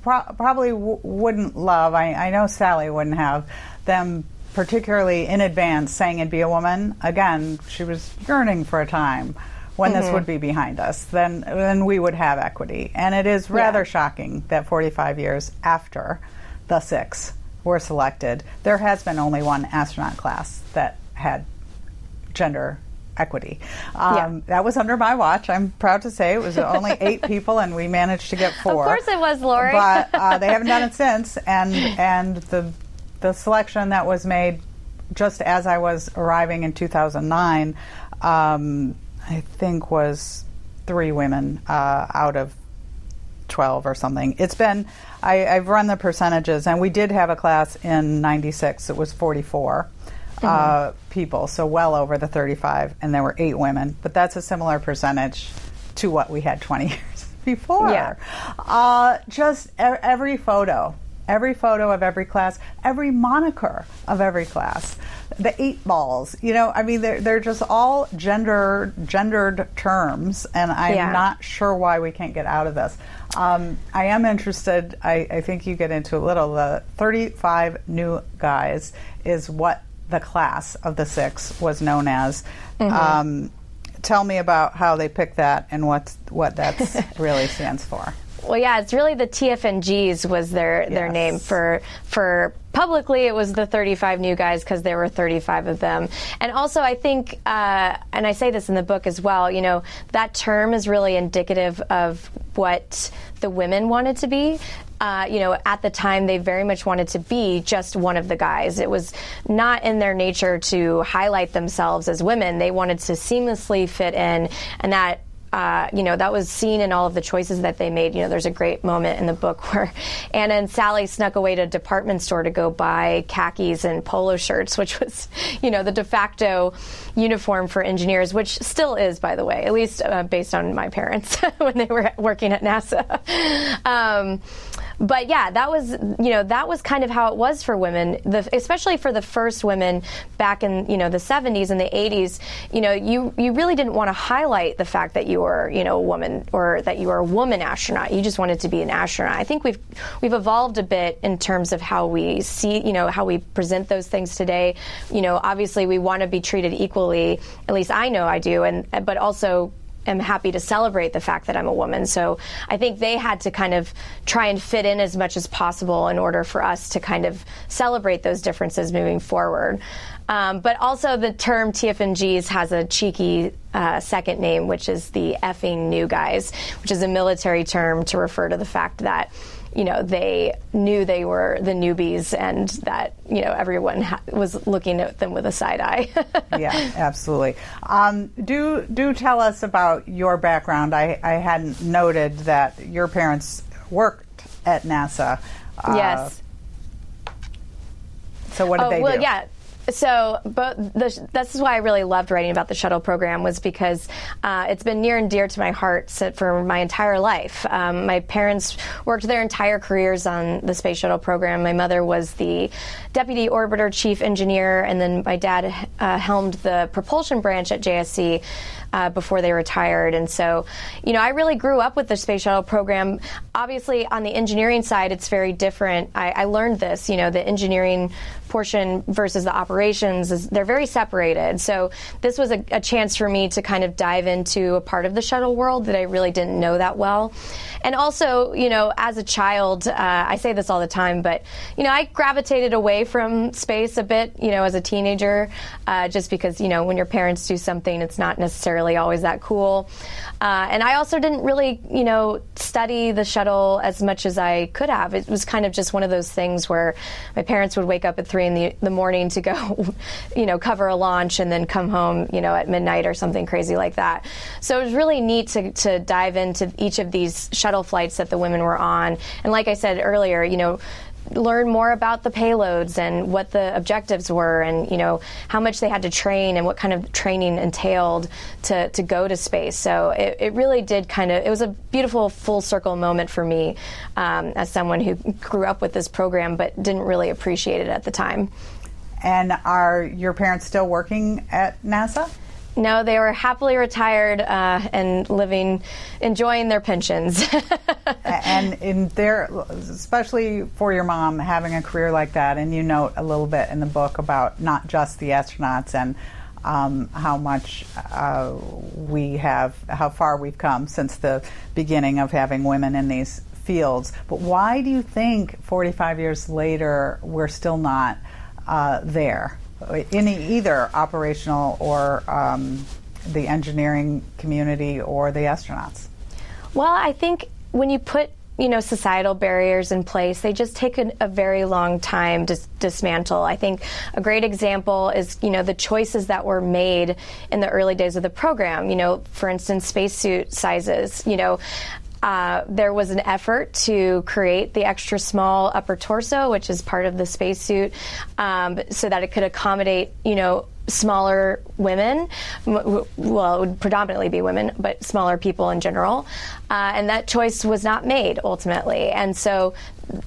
pro- probably w- wouldn't love. I, I know Sally wouldn't have them particularly in advance saying it'd be a woman. Again, she was yearning for a time when this would be behind us. Then, then we would have equity. And it is rather
Yeah.
shocking that 45 years after the six were selected, there has been only one astronaut class that had gender equity. Um,
Yeah.
That was under my watch. I'm proud to say it was only eight people, and we managed to get four.
Of course it was, Lori.
But uh, they haven't done it since, and and the the selection that was made just as I was arriving in 2009, um, I think was three women uh, out of 12 or something. It's been, I, I've run the percentages, and we did have a class in 96. It was 44 uh, people, so well over the 35, and there were eight women. But that's a similar percentage to what we had 20 years before.
Yeah.
Uh, just every photo. Every photo of every class, every moniker of every class, the eight balls. You know, I mean, they're, they're just all gender gendered terms, and I'm
Yeah.
not sure why we can't get out of this. Um, I am interested. I, I think you get into a little. The 35 new guys is what the class of the six was known as. Um, tell me about how they picked that and what what that really stands for.
Well, yeah, it's really the TFNGs was their their
Yes.
name for for publicly it was the 35 new guys because there were 35 of them. And also, I think, uh, and I say this in the book as well. You know, that term is really indicative of what the women wanted to be. Uh, you know, at the time, they very much wanted to be just one of the guys. It was not in their nature to highlight themselves as women. They wanted to seamlessly fit in, and that uh, you know, that was seen in all of the choices that they made. You know, there's a great moment in the book where Anna and Sally snuck away to a department store to go buy khakis and polo shirts, which was, you know, the de facto uniform for engineers, which still is, by the way, at least uh, based on my parents when they were working at NASA. Um, but yeah, that was you know that was kind of how it was for women, the, especially for the first women back in you know the 70s and the 80s. You know, you you really didn't want to highlight the fact that you were you know a woman or that you were a woman astronaut. You just wanted to be an astronaut. I think we've we've evolved a bit in terms of how we see you know how we present those things today. You know, obviously we want to be treated equally. At least I know I do, and but also am happy to celebrate the fact that I'm a woman. So I think they had to kind of try and fit in as much as possible in order for us to kind of celebrate those differences moving forward. Um, but also, the term TFNGs has a cheeky uh, second name, which is the effing new guys, which is a military term to refer to the fact that you know they knew they were the newbies and that you know everyone ha- was looking at them with a side eye.
yeah, absolutely. Um, do do tell us about your background. I, I hadn't noted that your parents worked at NASA.
Uh, yes.
So what did
oh,
they
well,
do?
Yeah so but the, this is why I really loved writing about the shuttle program was because uh, it's been near and dear to my heart for my entire life. Um, my parents worked their entire careers on the space shuttle program. My mother was the deputy orbiter chief engineer, and then my dad uh, helmed the propulsion branch at JSC. Uh, before they retired. And so, you know, I really grew up with the space shuttle program. Obviously, on the engineering side, it's very different. I, I learned this, you know, the engineering portion versus the operations is they're very separated. So this was a, a, chance for me to kind of dive into a part of the shuttle world that I really didn't know that well. And also, you know, as a child, uh, I say this all the time, but you know, I gravitated away from space a bit, you know, as a teenager, uh, just because you know when your parents do something, it's not necessarily always that cool. Uh, and I also didn't really, you know, study the shuttle as much as I could have. It was kind of just one of those things where my parents would wake up at three three in the, the morning to go, you know, cover a launch and then come home, you know, at midnight or something crazy like that. So it was really neat to, to dive into each of these shuttle flights that the women were on. And like I said earlier, you know, learn more about the payloads and what the objectives were and you know how much they had to train and what kind of training entailed to, to go to space. So it, it really did kind of it was a beautiful full circle moment for me um, as someone who grew up with this program but didn't really appreciate it at the time.
And are your parents still working at nasa
no, they were happily retired uh, and living, enjoying their pensions.
and in their, especially for your mom, having a career like that, and you note a little bit in the book about not just the astronauts and um, how much uh, we have, how far we've come since the beginning of having women in these fields. But why do you think 45 years later we're still not uh, there? Any either operational or um, the engineering community or the astronauts?
Well, I think when you put you know societal barriers in place they just take a, a, very long time to dismantle i think a great example is you know the choices that were made in the early days of the program you know for instance spacesuit sizes you know uh, there was an effort to create the extra small upper torso, which is part of the spacesuit, um, so that it could accommodate, you know, smaller women. Well, it would predominantly be women, but smaller people in general. Uh, and that choice was not made ultimately. And so,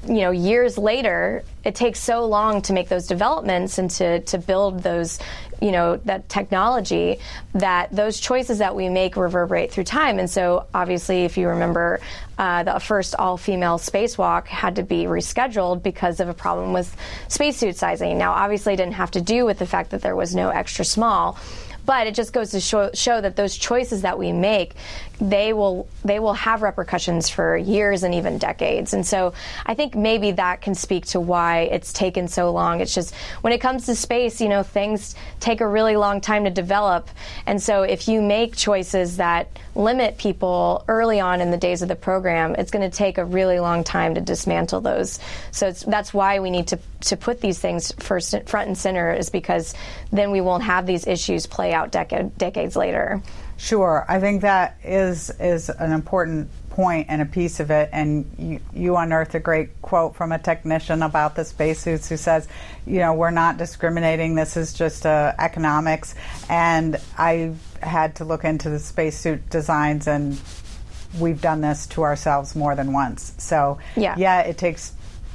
you know, years later, it takes so long to make those developments and to, to build those, you know, that technology that those choices that we make reverberate through time. And so, obviously, if you remember, uh, the first all female spacewalk had to be rescheduled because of a problem with spacesuit sizing. Now, obviously, it didn't have to do with the fact that there was no extra small. But it just goes to show, show, that those choices that we make, they will they will have repercussions for years and even decades. And so I think maybe that can speak to why it's taken so long. It's just when it comes to space, you know, things take a really long time to develop. And so if you make choices that limit people early on in the days of the program, it's going to take a really long time to dismantle those. So that's why we need to to put these things first front and center is because then we won't have these issues play out decade, decades later.
Sure, I think that is is an important point and a piece of it. And you, you unearthed a great quote from a technician about the spacesuits who says, you know, we're not discriminating. This is just uh, economics. And I had to look into the spacesuit designs and we've done this to ourselves more than once. So
Yeah.
yeah, it takes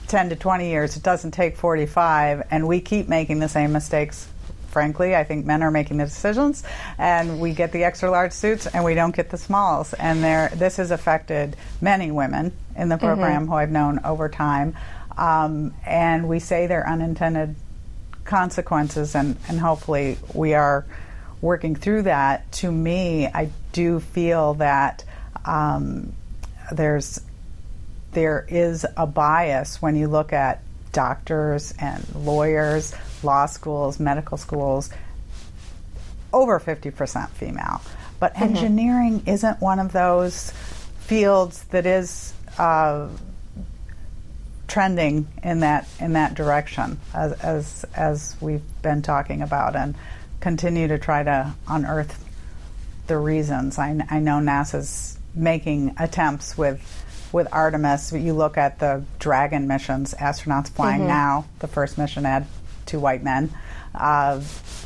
10 to 20 years. It doesn't take 45, and we keep making the same mistakes. Frankly, I think men are making the decisions, and we get the extra large suits, and we don't get the smalls. And there, this has affected many women in the program who I've known over time. Um, and we say they're unintended consequences, and, and hopefully we are working through that. To me, I do feel that um, there's there is a bias when you look at doctors and lawyers, law schools, medical schools, over 50% female. But engineering isn't one of those fields that is uh, trending in that in that direction as, as as we've been talking about and continue to try to unearth the reasons. I, I know NASA's making attempts with with Artemis. You look at the Dragon missions, astronauts flying now. The first mission had two white men. Uh,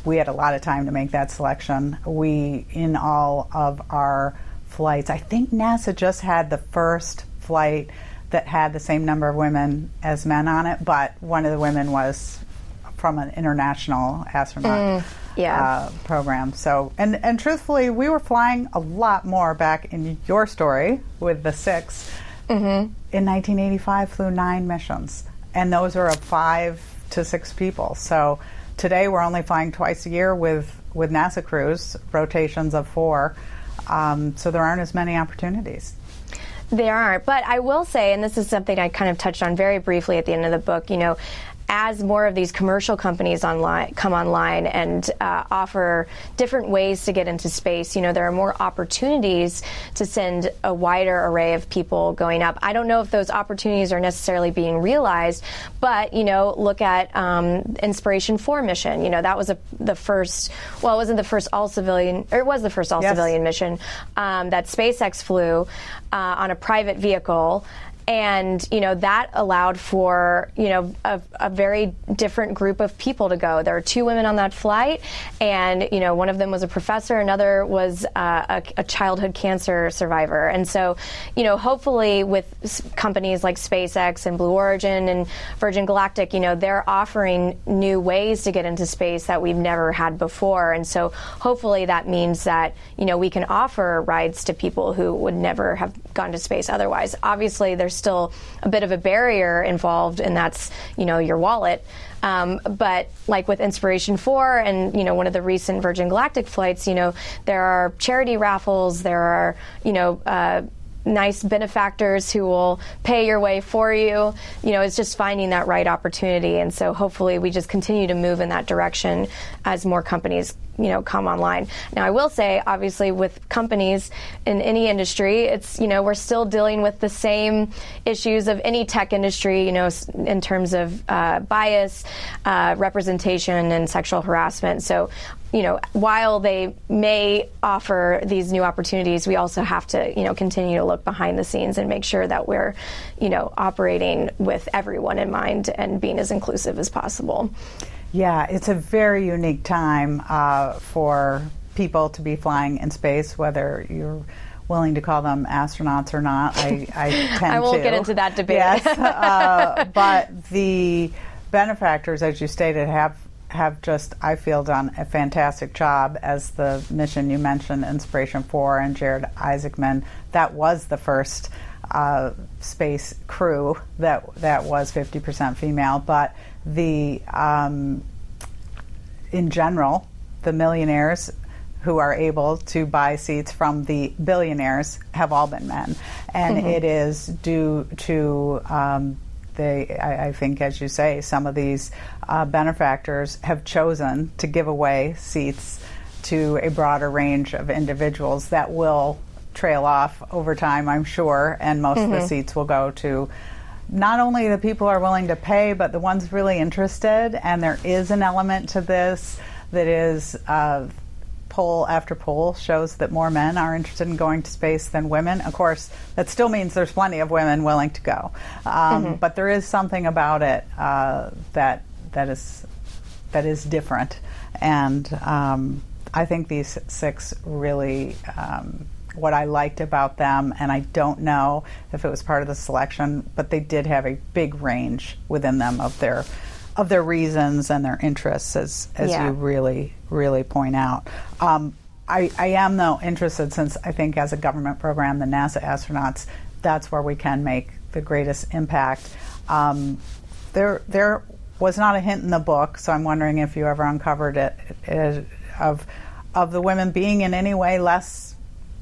we had a lot of time to make that selection. We, in all of our flights, I think NASA just had the first flight that had the same number of women as men on it, but one of the women was from an international astronaut
yeah.
uh, program. So, and and truthfully, we were flying a lot more back in your story with the 6 In 1985, flew nine missions, and those are of five to six people. So today, we're only flying twice a year with with NASA crews, rotations of four. Um, so there aren't as many opportunities.
There aren't. But I will say, and this is something I kind of touched on very briefly at the end of the book, you know, as more of these commercial companies online come online and uh, offer different ways to get into space, you know, there are more opportunities to send a wider array of people going up. I don't know if those opportunities are necessarily being realized, but you know, look at um, Inspiration Four mission. You know, that was a, the first. Well, it wasn't the first all civilian, or it was the first all
Yes.
civilian mission um, that SpaceX flew uh, on a private vehicle. And you know that allowed for you know a, a very different group of people to go. There were two women on that flight, and you know one of them was a professor, another was uh, a, a childhood cancer survivor. And so, you know, hopefully with s- companies like SpaceX and Blue Origin and Virgin Galactic, you know, they're offering new ways to get into space that we've never had before. And so, hopefully, that means that you know we can offer rides to people who would never have gone to space otherwise. Obviously, there's still a bit of a barrier involved, and that's you know your wallet. Um, but like with Inspiration 4 and, you know, one of the recent Virgin Galactic flights, you know, there are charity raffles, there are, you know, uh, nice benefactors who will pay your way for you. You know, it's just finding that right opportunity. And so hopefully we just continue to move in that direction as more companies, you know, come online. Now, I will say, obviously, with companies in any industry, it's, you know, we're still dealing with the same issues of any tech industry, you know, in terms of uh, bias, uh, representation, and sexual harassment. So, you know, while they may offer these new opportunities, we also have to, you know, continue to look behind the scenes and make sure that we're, you know, operating with everyone in mind and being as inclusive as possible.
Yeah, it's a very unique time uh, for people to be flying in space, whether you're willing to call them astronauts or not. I, I tend
I won't
to.
get into that debate.
Yes, uh, but the benefactors, as you stated, have have just I feel done a fantastic job as the mission you mentioned, Inspiration Four, and Jared Isaacman. That was the first uh, space crew that that was 50% female, but the um, in general, the millionaires who are able to buy seats from the billionaires have all been men, and it is due to um, they. I, I think, as you say, some of these uh, benefactors have chosen to give away seats to a broader range of individuals that will trail off over time, I'm sure, and most of the seats will go to not only the people are willing to pay, but the ones really interested. And there is an element to this that is uh, poll after poll shows that more men are interested in going to space than women. Of course, that still means there's plenty of women willing to go, um, but there is something about it uh, that that is that is different, and um, I think these six really um, what I liked about them, and I don't know if it was part of the selection, but they did have a big range within them of their of their reasons and their interests, as as
Yeah.
you really really point out. Um, I, I am though interested since I think as a government program, the NASA astronauts, that's where we can make the greatest impact. Um, there there was not a hint in the book, so I'm wondering if you ever uncovered it, it of of the women being in any way less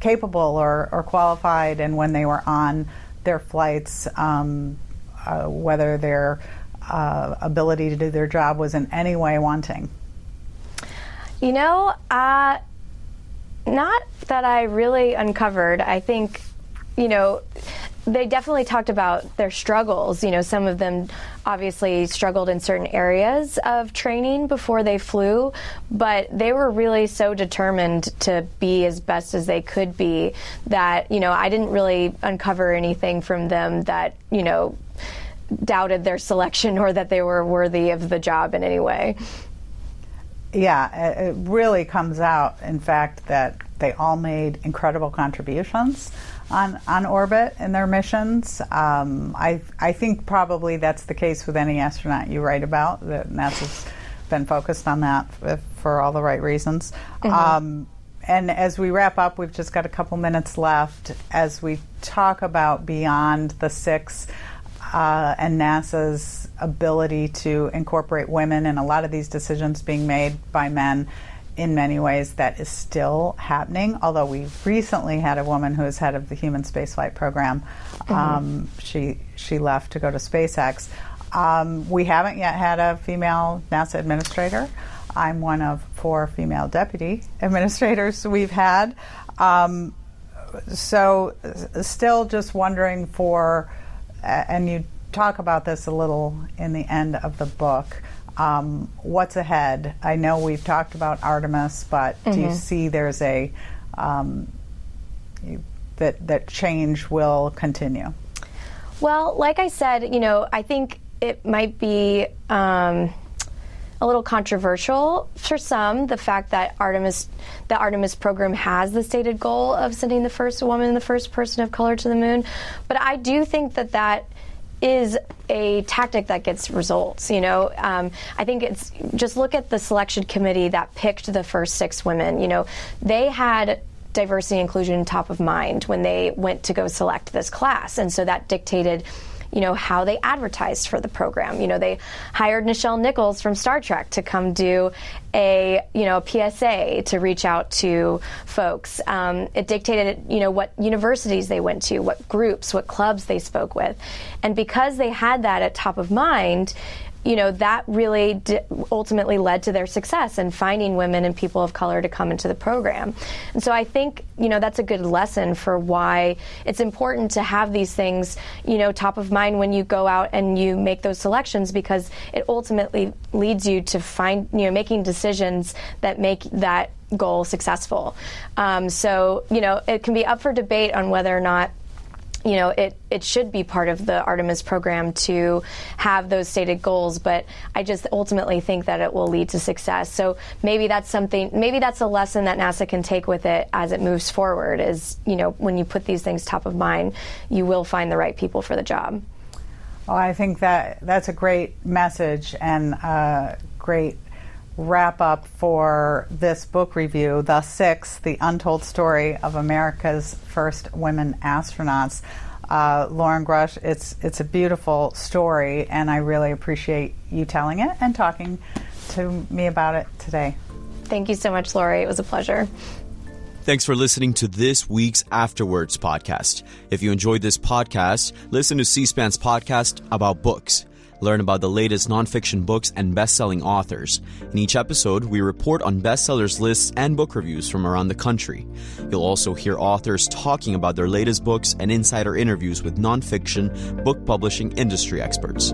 capable or, or qualified, and when they were on their flights, um, uh, whether their uh, ability to do their job was in any way wanting.
You know, uh, not that I really uncovered. I think, you know, they definitely talked about their struggles. You know, some of them obviously struggled in certain areas of training before they flew, but they were really so determined to be as best as they could be that, you know, I didn't really uncover anything from them that, you know, doubted their selection or that they were worthy of the job in any way.
Yeah, it really comes out, in fact, that they all made incredible contributions on, on orbit in their missions. Um, I, I think probably that's the case with any astronaut you write about. That NASA's been focused on that f- for all the right reasons. Um, and as we wrap up, we've just got a couple minutes left. As we talk about beyond the six uh, and NASA's ability to incorporate women in a lot of these decisions being made by men in many ways that is still happening. Although we recently had a woman who is head of the human spaceflight program. Um, she she left to go to SpaceX. Um, we haven't yet had a female NASA administrator. I'm one of four female deputy administrators we've had. Um, so, still just wondering for, and you talk about this a little in the end of the book. Um, what's ahead? I know we've talked about Artemis, but do you see there's a um, you, that that change will continue?
Well, like I said, you know, I think it might be um, a little controversial for some. The fact that Artemis, the Artemis program, has the stated goal of sending the first woman, the first person of color to the moon, but I do think that that is a tactic that gets results. You know, um, I think it's just look at the selection committee that picked the first six women. You know, they had diversity and inclusion top of mind when they went to go select this class, and so that dictated. You know how they advertised for the program. You know they hired Nichelle Nichols from Star Trek to come do a you know a PSA to reach out to folks. Um, it dictated you know what universities they went to, what groups, what clubs they spoke with, and because they had that at top of mind, you know that really d- ultimately led to their success in finding women and people of color to come into the program. And so I think you know that's a good lesson for why it's important to have these things you know top of mind when you go out and you make those selections because it ultimately leads you to find you know making decisions that make that goal successful. Um, so you know it can be up for debate on whether or not you know, it, it should be part of the Artemis program to have those stated goals, but I just ultimately think that it will lead to success. So maybe that's something, maybe that's a lesson that NASA can take with it as it moves forward is, you know, when you put these things top of mind, you will find the right people for the job.
Well, I think that that's a great message and a great wrap up for this book review, The Six The Untold Story of America's First Women Astronauts. Uh, Loren Grush, it's, it's a beautiful story, and I really appreciate you telling it and talking to me about it today.
Thank you so much, Lori. It was a pleasure.
Thanks for listening to this week's After Words podcast. If you enjoyed this podcast, listen to C SPAN's podcast about books. Learn about the latest nonfiction books and best selling authors. In each episode, we report on bestsellers lists and book reviews from around the country. You'll also hear authors talking about their latest books and insider interviews with nonfiction book publishing industry experts.